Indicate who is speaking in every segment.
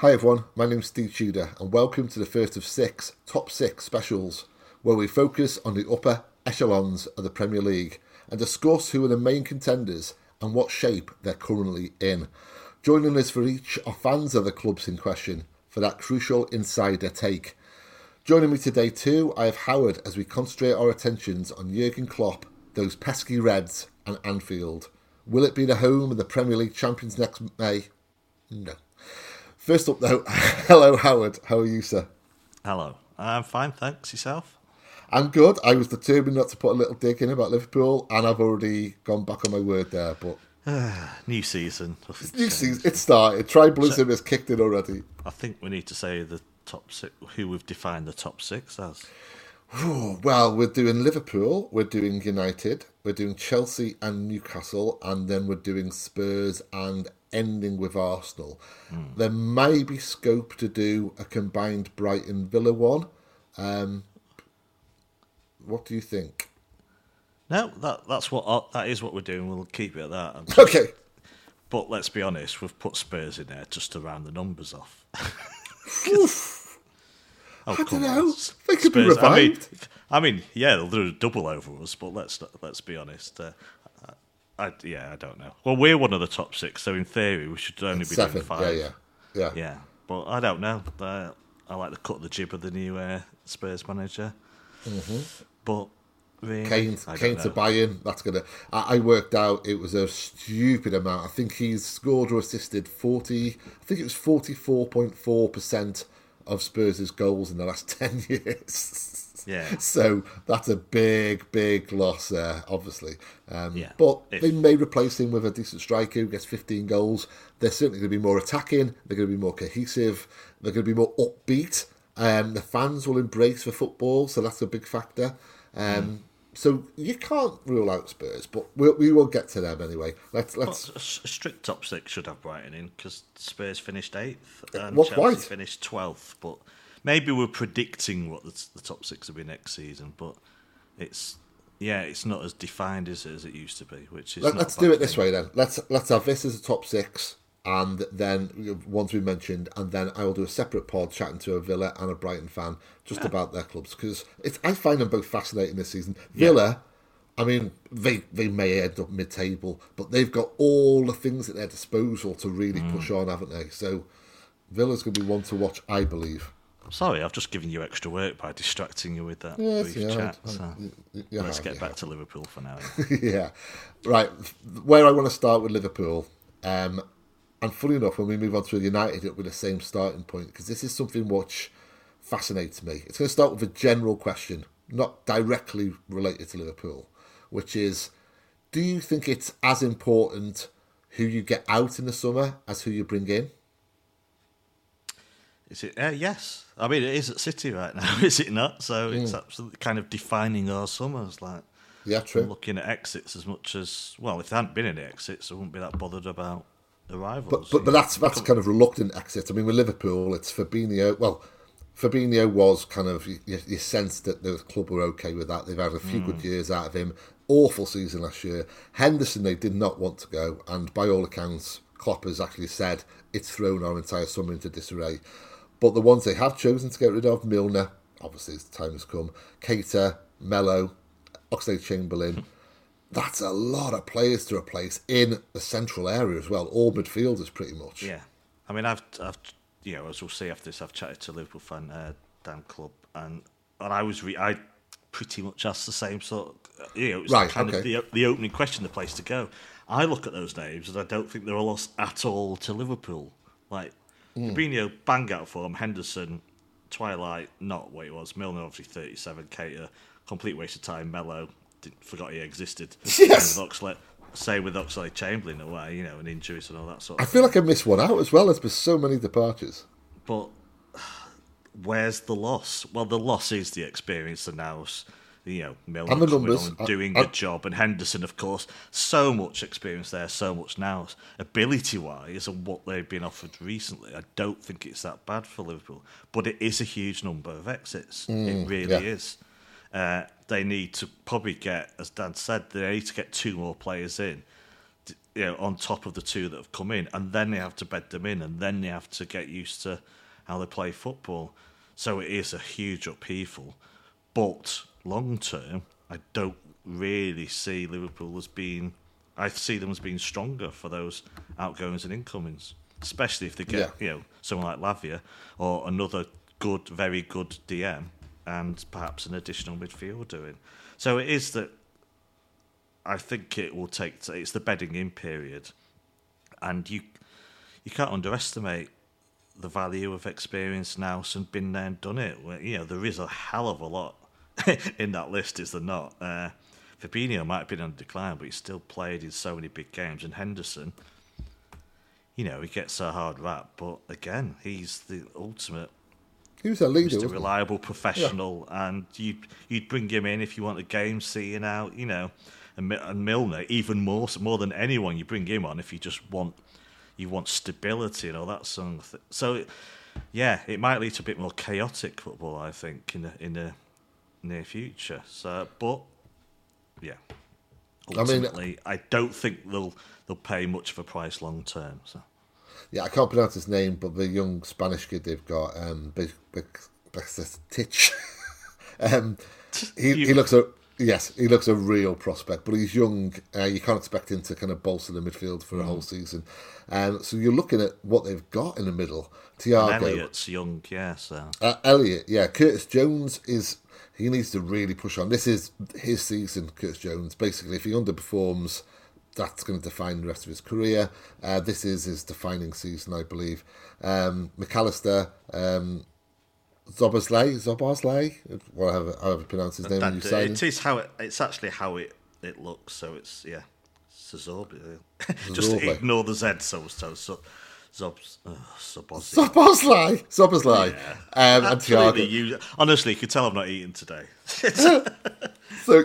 Speaker 1: Hi everyone, my name's Ste Tudor, and welcome to the first of six Top Six specials, where we focus on the upper echelons of the Premier League and discuss who are the main contenders and what shape they're currently in. Joining us for each are fans of the clubs in question for that crucial insider take. Joining me today too, I have Howard as we concentrate our attentions on Jurgen Klopp, those pesky Reds, and Anfield. Will it be the home of the Premier League champions next May? No. First up, though, hello, Howard. How are you, sir?
Speaker 2: Hello. I'm fine, thanks. Yourself?
Speaker 1: I'm good. I was determined not to put a little dig in about Liverpool, and I've already gone back on my word there. But
Speaker 2: new season.
Speaker 1: New season. It started. Tribalism so, has kicked in already.
Speaker 2: I think we need to say the top six. Who we've defined the top six as.
Speaker 1: well, we're doing Liverpool, we're doing United, we're doing Chelsea and Newcastle, and then we're doing Spurs and ending with Arsenal. Mm. There may be scope to do a combined Brighton Villa one. Um, what do you think?
Speaker 2: No, that that's what uh, that is what we're doing. We'll keep it at that.
Speaker 1: Okay.
Speaker 2: But let's be honest, we've put Spurs in there just to round the numbers off.
Speaker 1: oh, I don't know. They could be revived.
Speaker 2: I mean, I mean, yeah, they'll do a double over us, but let's let's be honest. Uh, I, yeah, I don't know. Well, we're one of the top six, so in theory we should only be Seven. doing five.
Speaker 1: Yeah, yeah,
Speaker 2: yeah. Yeah, but I don't know. Uh, I like the cut the jib of the new uh, Spurs manager,
Speaker 1: mm-hmm.
Speaker 2: but really,
Speaker 1: Kane, Kane to Bayern. That's gonna. I, I, worked out it was a stupid amount. I think he's scored or assisted forty. I think it was forty four point four percent of Spurs' goals in the last ten years.
Speaker 2: Yeah.
Speaker 1: So that's a big, big loss there, obviously. Um, yeah. But if... they may replace him with a decent striker who gets 15 goals. They're certainly going to be more attacking. They're going to be more cohesive. They're going to be more upbeat. Um, the fans will embrace the football, so that's a big factor. Um, mm. So you can't rule out Spurs, but we'll, we will get to them anyway. Let's let's.
Speaker 2: Well, a strict top six should have Brighton in because Spurs finished eighth
Speaker 1: and What's
Speaker 2: Chelsea
Speaker 1: right?
Speaker 2: finished twelfth. But maybe we're predicting what the, the, top six will be next season, but it's yeah, it's not as defined as, as it used to be. Which is
Speaker 1: Let, us do it thing. this way then. Let's let's have this as a top six, and then ones we mentioned, and then I will do a separate pod chatting to a Villa and a Brighton fan just yeah. about their clubs because I find them both fascinating this season. Villa. Yeah. I mean, they they may end up mid-table, but they've got all the things at their disposal to really mm. push on, haven't they? So, Villa's going to be one to watch, I believe.
Speaker 2: Sorry, I've just given you extra work by distracting you with that yes, brief yeah, chat. I, I, so let's get yeah. back to Liverpool for now.
Speaker 1: Yeah. yeah. right. Where I want to start with Liverpool, um, and funny enough, when we move on to United, it'll be the same starting point because this is something which fascinates me. It's going to start with a general question, not directly related to Liverpool, which is: Do you think it's as important who you get out in the summer as who you bring in?
Speaker 2: Is it? Uh, yes. I mean, it is at City right now, is it not? So mm. it's absolutely kind of defining our summers. Like,
Speaker 1: yeah, true.
Speaker 2: Looking at exits as much as well, if there hadn't been any exits, I wouldn't be that bothered about arrivals.
Speaker 1: But but, but that's that's kind of reluctant exit. I mean, with Liverpool, it's Fabinho. Well, Fabinho was kind of you, you sense that the club were okay with that. They've had a few mm. good years out of him. Awful season last year. Henderson, they did not want to go, and by all accounts, Klopp has actually said it's thrown our entire summer into disarray. But the ones they have chosen to get rid of, Milner, obviously the time has come, Keita, Melo, Oxlade Chamberlain. That's a lot of players to replace in the central area as well. All midfielders, pretty much.
Speaker 2: Yeah, I mean, I've, I've, you know, as we'll see after this, I've chatted to Liverpool fan, uh, Dan Clubbe, and and I was, re- I pretty much asked the same sort. Of, you know, it was right, kind okay. of the the opening question, the place to go. I look at those names and I don't think they're a loss at all to Liverpool. Like Mm. Fabinho, bang out form. Henderson, Twilight, not what it was. Milner, obviously 37. Keita, complete waste of time. Melo, forgot he existed.
Speaker 1: Yes.
Speaker 2: Same with Oxley, same with Oxlade Chamberlain away, you know, and injuries and all that sort
Speaker 1: of I feel like I missed one out as well. There's been so many departures.
Speaker 2: But where's the loss? Well, the loss is the experience, and now you know, Milner and the numbers. doing I, I, a job, and Henderson, of course, so much experience there, so much now, ability wise, and what they've been offered recently. I don't think it's that bad for Liverpool, but it is a huge number of exits. Mm, it really yeah. is. Uh, they need to probably get, as Dan said, they need to get two more players in. you know, on top of the two that have come in, and then they have to bed them in, and then they have to get used to how they play football. So it is a huge upheaval. But long term, I don't really see Liverpool as being. I see them as being stronger for those outgoings and incomings, especially if they get yeah. you know someone like Lavia or another good, very good DM, and perhaps an additional midfielder in. So it is that I think it will take. It's the bedding in period, and you you can't underestimate the value of experience now and been there and done it. You know, there is a hell of a lot in that list, is there not? Uh, Fabinho might have been on decline, but he's still played in so many big games. And Henderson, you know, he gets a hard rap, but again, he's the ultimate.
Speaker 1: He was a leader,
Speaker 2: just a reliable he? professional, yeah. and you'd you'd bring him in if you want a game seeing out, you know, and, and Milner even more more than anyone. You bring him on if you just want you want stability and all that sort of thing. So, yeah, it might lead to a bit more chaotic football, I think, in a, in the near future. So, but yeah, ultimately, I, mean, I don't think they'll they'll pay much of a price long term. So.
Speaker 1: Yeah, I can't pronounce his name, but the young Spanish kid they've got, um, Titch. um, he, he looks a yes, he looks a real prospect, but he's young. Uh, you can't expect him to kind of bolster the midfield for a whole mm. season. Um, so you're looking at what they've got in the middle. Thiago,
Speaker 2: Elliott's young, yeah. So
Speaker 1: uh, Elliott, yeah. Curtis Jones is he needs to really push on. This is his season, Curtis Jones. Basically, if he underperforms, that's going to define the rest of his career. Uh, this is his defining season, I believe. Um, Mac Allister, um, Szoboszlai, Szoboszlai, whatever, however pronounce his name.
Speaker 2: That, that, it is how it, it's actually how it, it looks. So it's yeah, Zob. Just ignore the Z. So so so. Zobs, uh,
Speaker 1: Szoboszlai. Szoboszlai. Yeah. Um.
Speaker 2: You, honestly, you could tell I'm not eating today.
Speaker 1: so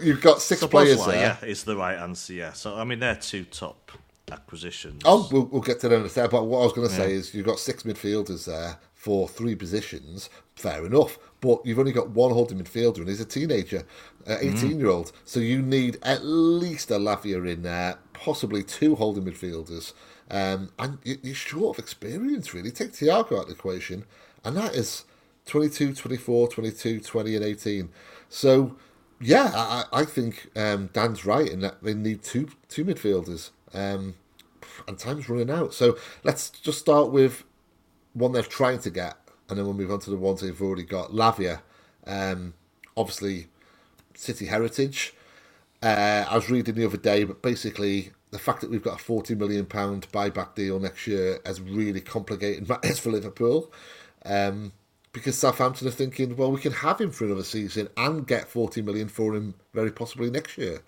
Speaker 1: you've got six players there.
Speaker 2: Yeah, is the right answer. Yeah. So I mean, they're two top acquisitions.
Speaker 1: Oh, we'll, we'll get to them in a second. But what I was going to say yeah. is you've got six midfielders there for three positions. Fair enough. But you've only got one holding midfielder, and he's a teenager, uh, 18 mm. year old. So you need at least a Lavia in there, possibly two holding midfielders. Um, and you're short of experience, really. Take Thiago out of the equation, and that is 22, 24, 22, 20, and 18. So, yeah, I, I think um, Dan's right in that they need two two midfielders. Um, and time's running out. So let's just start with one they're trying to get, and then we'll move on to the ones they've already got. Lavia, um, obviously, City heritage. Uh, I was reading the other day, but basically, the fact that we've got a forty million pound buyback deal next year has really complicated matters for Liverpool. Um, because Southampton are thinking, well, we can have him for another season and get forty million for him very possibly next year.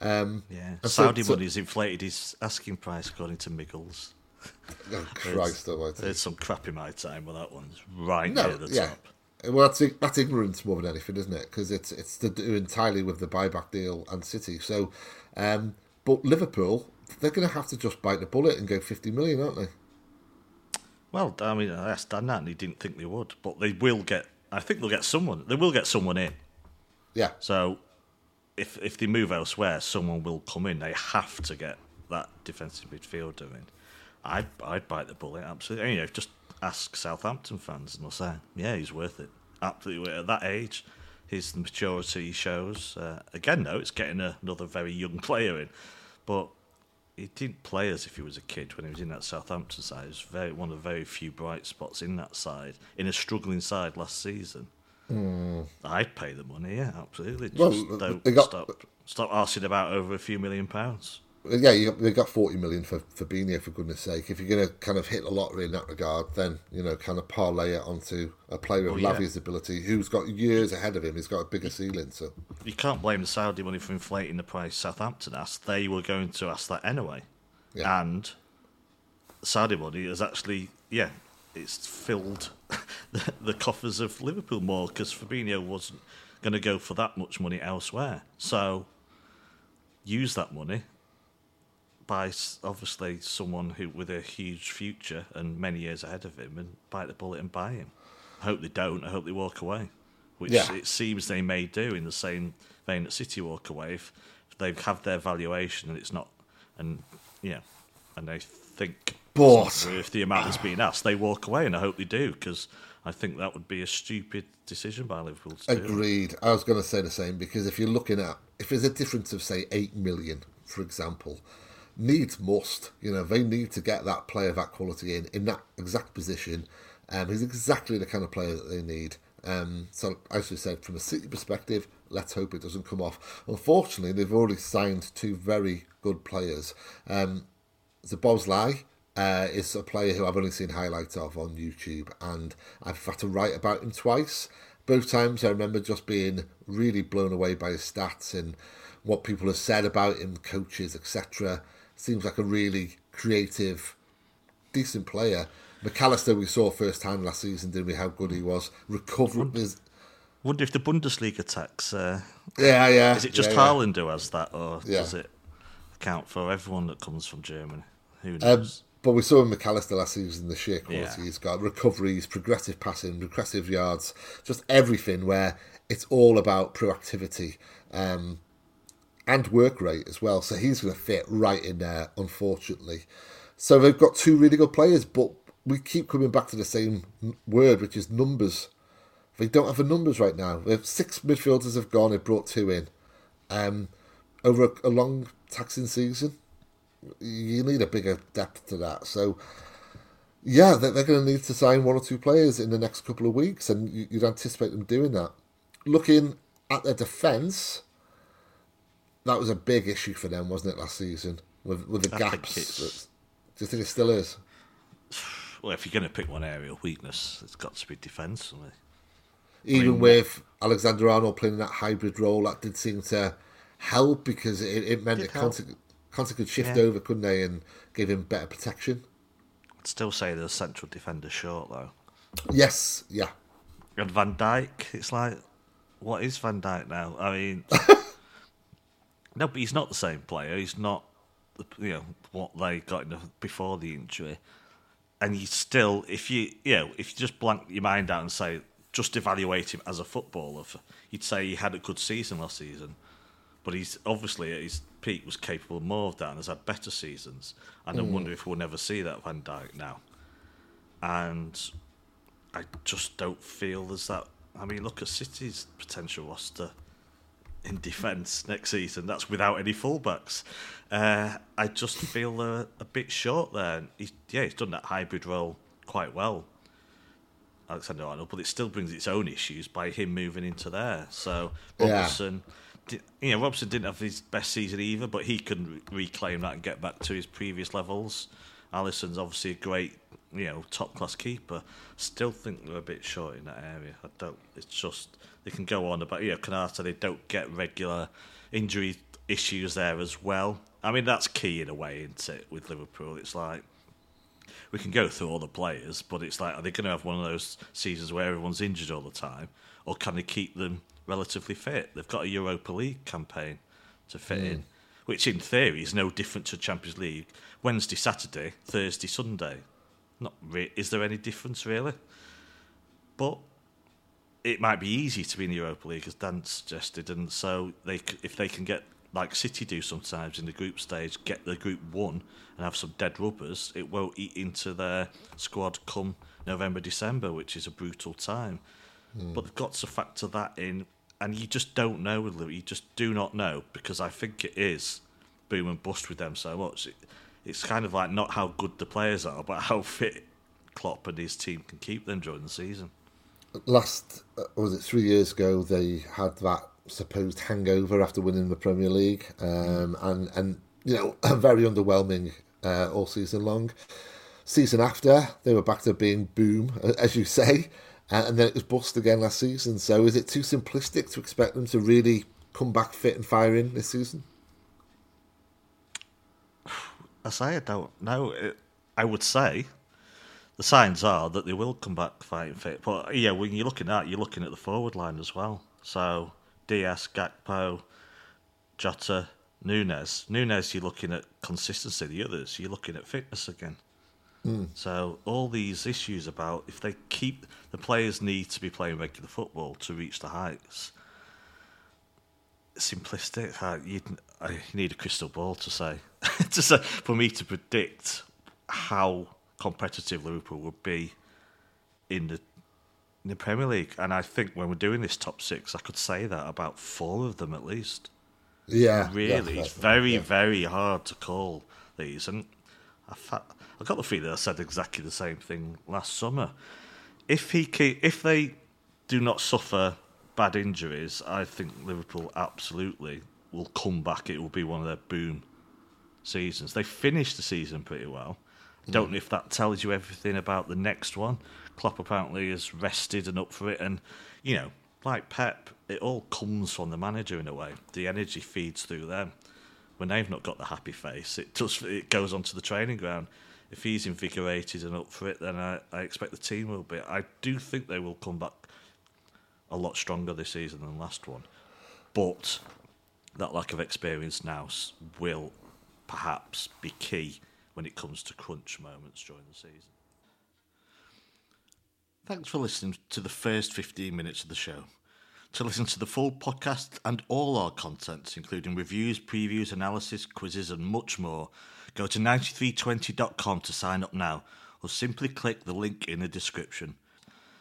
Speaker 1: Um,
Speaker 2: yeah, Saudi so, money's inflated his asking price according to Miggles.
Speaker 1: Oh Christ
Speaker 2: Almighty! There's some crap in my time, but that one's right no, near the yeah. top.
Speaker 1: Well, that's that's ignorance more than anything, isn't it? Because it's it's to do entirely with the buyback deal and City. So, um, but Liverpool, they're going to have to just bite the bullet and go fifty million, aren't they?
Speaker 2: Well, I mean, I asked Dan that, and he didn't think they would, but they will get. I think they'll get someone. They will get someone in.
Speaker 1: Yeah.
Speaker 2: So, if if they move elsewhere, someone will come in. They have to get that defensive midfielder in. I'd I'd bite the bullet absolutely. You know, just ask Southampton fans, and they'll say, yeah, he's worth it. Absolutely at that age, his maturity shows. Uh, again, though, it's getting a, another very young player in, but he didn't play as if he was a kid when he was in that Southampton side. It was very one of the very few bright spots in that side, in a struggling side last season. Mm. I'd pay the money, yeah, absolutely. Just well, don't got, stop stop asking about over a few million pounds
Speaker 1: yeah, you got, they got 40 million for, for Fabinho, for goodness sake. If you're going to kind of hit the lottery in that regard, then, you know, kind of parlay it onto a player oh, of oh, yeah. Lavia's ability who's got years ahead of him. He's got a bigger ceiling. So
Speaker 2: You can't blame the Saudi money for inflating the price Southampton asked. They were going to ask that anyway. Yeah. And Saudi money has actually, yeah, it's filled the, the coffers of Liverpool more because Fabinho wasn't going to go for that much money elsewhere. So use that money by obviously someone who with a huge future and many years ahead of him and bite the bullet and buy him. I hope they don't. I hope they walk away, which yeah. it seems they may do in the same vein that City walk away if they have their valuation and it's not. And yeah, and they think
Speaker 1: but
Speaker 2: worth the amount that's being asked, they walk away, and I hope they do because I think that would be a stupid decision by Liverpool.
Speaker 1: Agreed. I was going to say the same because if you're looking at if there's a difference of say eight million, for example, needs must. You know, they need to get that player of that quality in in that exact position. Um, he's exactly the kind of player that they need. Um, so, as you said, from a City perspective, let's hope it doesn't come off. Unfortunately, they've already signed two very good players. Um, Szoboszlai uh, is a player who I've only seen highlights of on YouTube, and I've had to write about him twice. Both times I remember just being really blown away by his stats and what people have said about him, coaches, etc. Seems like a really creative, decent player. Mac Allister, we saw firsthand last season, didn't we? How good he was. Recovering his.
Speaker 2: Wonder if the Bundesliga tax. Uh,
Speaker 1: yeah, yeah.
Speaker 2: Is it just
Speaker 1: yeah,
Speaker 2: Haaland yeah. who has that, or yeah. does it count for everyone that comes from Germany? Who um, knows?
Speaker 1: Um, but we saw in Mac Allister last season the sheer quality yeah. he's got, recoveries, progressive passing, progressive yards, just everything where it's all about proactivity um, and work rate as well. So he's going to fit right in there, unfortunately. So they've got two really good players, but we keep coming back to the same word, which is numbers. They don't have the numbers right now. They have six midfielders have gone. They brought two in um, over a, a long taxing season you need a bigger depth to that. So, yeah, they're, they're going to need to sign one or two players in the next couple of weeks, and you'd anticipate them doing that. Looking at their defence, that was a big issue for them, wasn't it, last season with with the I gaps? Do you think it still is?
Speaker 2: Well, if you're going to pick one area of weakness, it's got to be defence.
Speaker 1: Even with Alexander Arnold playing that hybrid role, that did seem to help because it, it meant it, it Conte could shift yeah. over, couldn't they, and give him better protection.
Speaker 2: I'd still say the central defender short though.
Speaker 1: Yes, yeah.
Speaker 2: And Van Dijk, it's like, what is Van Dijk now? I mean, no, but he's not the same player. He's not, you know, what they got the, before the injury. And you still, if you, you know, if you just blank your mind out and say, just evaluate him as a footballer, you'd say he had a good season last season. But he's obviously at his peak was capable of more of that and has had better seasons. And mm. I wonder if we'll never see that Van Dijk now. And I just don't feel there's that. I mean, look at City's potential roster in defence next season. That's without any fullbacks. Uh, I just feel they're a bit short there. He's, yeah, he's done that hybrid role quite well, Alexander Arnold, but it still brings its own issues by him moving into there. So Robertson. Yeah you know, Robson didn't have his best season either, but he can reclaim that and get back to his previous levels. Alisson's obviously a great, you know, top class keeper. Still think they're a bit short in that area. I don't. It's just they can go on about you know Konate. They don't get regular injury issues there as well. I mean that's key in a way, isn't it? With Liverpool, it's like we can go through all the players, but it's like are they going to have one of those seasons where everyone's injured all the time, or can they keep them relatively fit. They've got a Europa League campaign to fit mm. in, which in theory is no different to Champions League. Wednesday, Saturday, Thursday, Sunday. Not re- is there any difference really? But it might be easy to be in the Europa League, as Dan suggested, and so they if they can get like City do sometimes in the group stage, get the group one and have some dead rubbers, it won't eat into their squad come November, December, which is a brutal time. Mm. But they've got to factor that in and you just don't know with. You just do not know because I think it is boom and bust with them so much. It, it's kind of like not how good the players are, but how fit Klopp and his team can keep them during the season.
Speaker 1: Last uh, was it three years ago? They had that supposed hangover after winning the Premier League, um, and and you know very underwhelming uh, all season long. Season after, they were back to being boom, as you say and then it was bust again last season. So is it too simplistic to expect them to really come back fit and firing this season?
Speaker 2: I say I don't know. I would say the signs are that they will come back fighting fit. But yeah, when you're looking at, you're looking at the forward line as well. So Diaz, Gakpo, Jota, Nunez. Nunez, you're looking at consistency. The others, you're looking at fitness again. Mm. So all these issues about if they keep the players need to be playing regular football to reach the heights. Simplistic. I, I need a crystal ball to say, to say for me to predict how competitive Liverpool would be in the in the Premier League. And I think when we're doing this top six, I could say that about four of them at least.
Speaker 1: Yeah,
Speaker 2: really, it's very yeah. very hard to call these. And I, I got the feeling I said exactly the same thing last summer. If he if they do not suffer bad injuries, I think Liverpool absolutely will come back. It will be one of their boom seasons. They finished the season pretty well. Mm. Don't know if that tells you everything about the next one. Klopp apparently is rested and up for it, and you know, like Pep, it all comes from the manager in a way. The energy feeds through them. When they've not got the happy face, it does. It goes onto the training ground. If he's invigorated and up for it, then I, I expect the team will be. I do think they will come back a lot stronger this season than last one. But that lack of experience now will perhaps be key when it comes to crunch moments during the season. Thanks for listening to the first 15 minutes of the show. To listen to the full podcast and all our contents, including reviews, previews, analysis, quizzes, and much more, go to 9320.com to sign up now, or simply click the link in the description.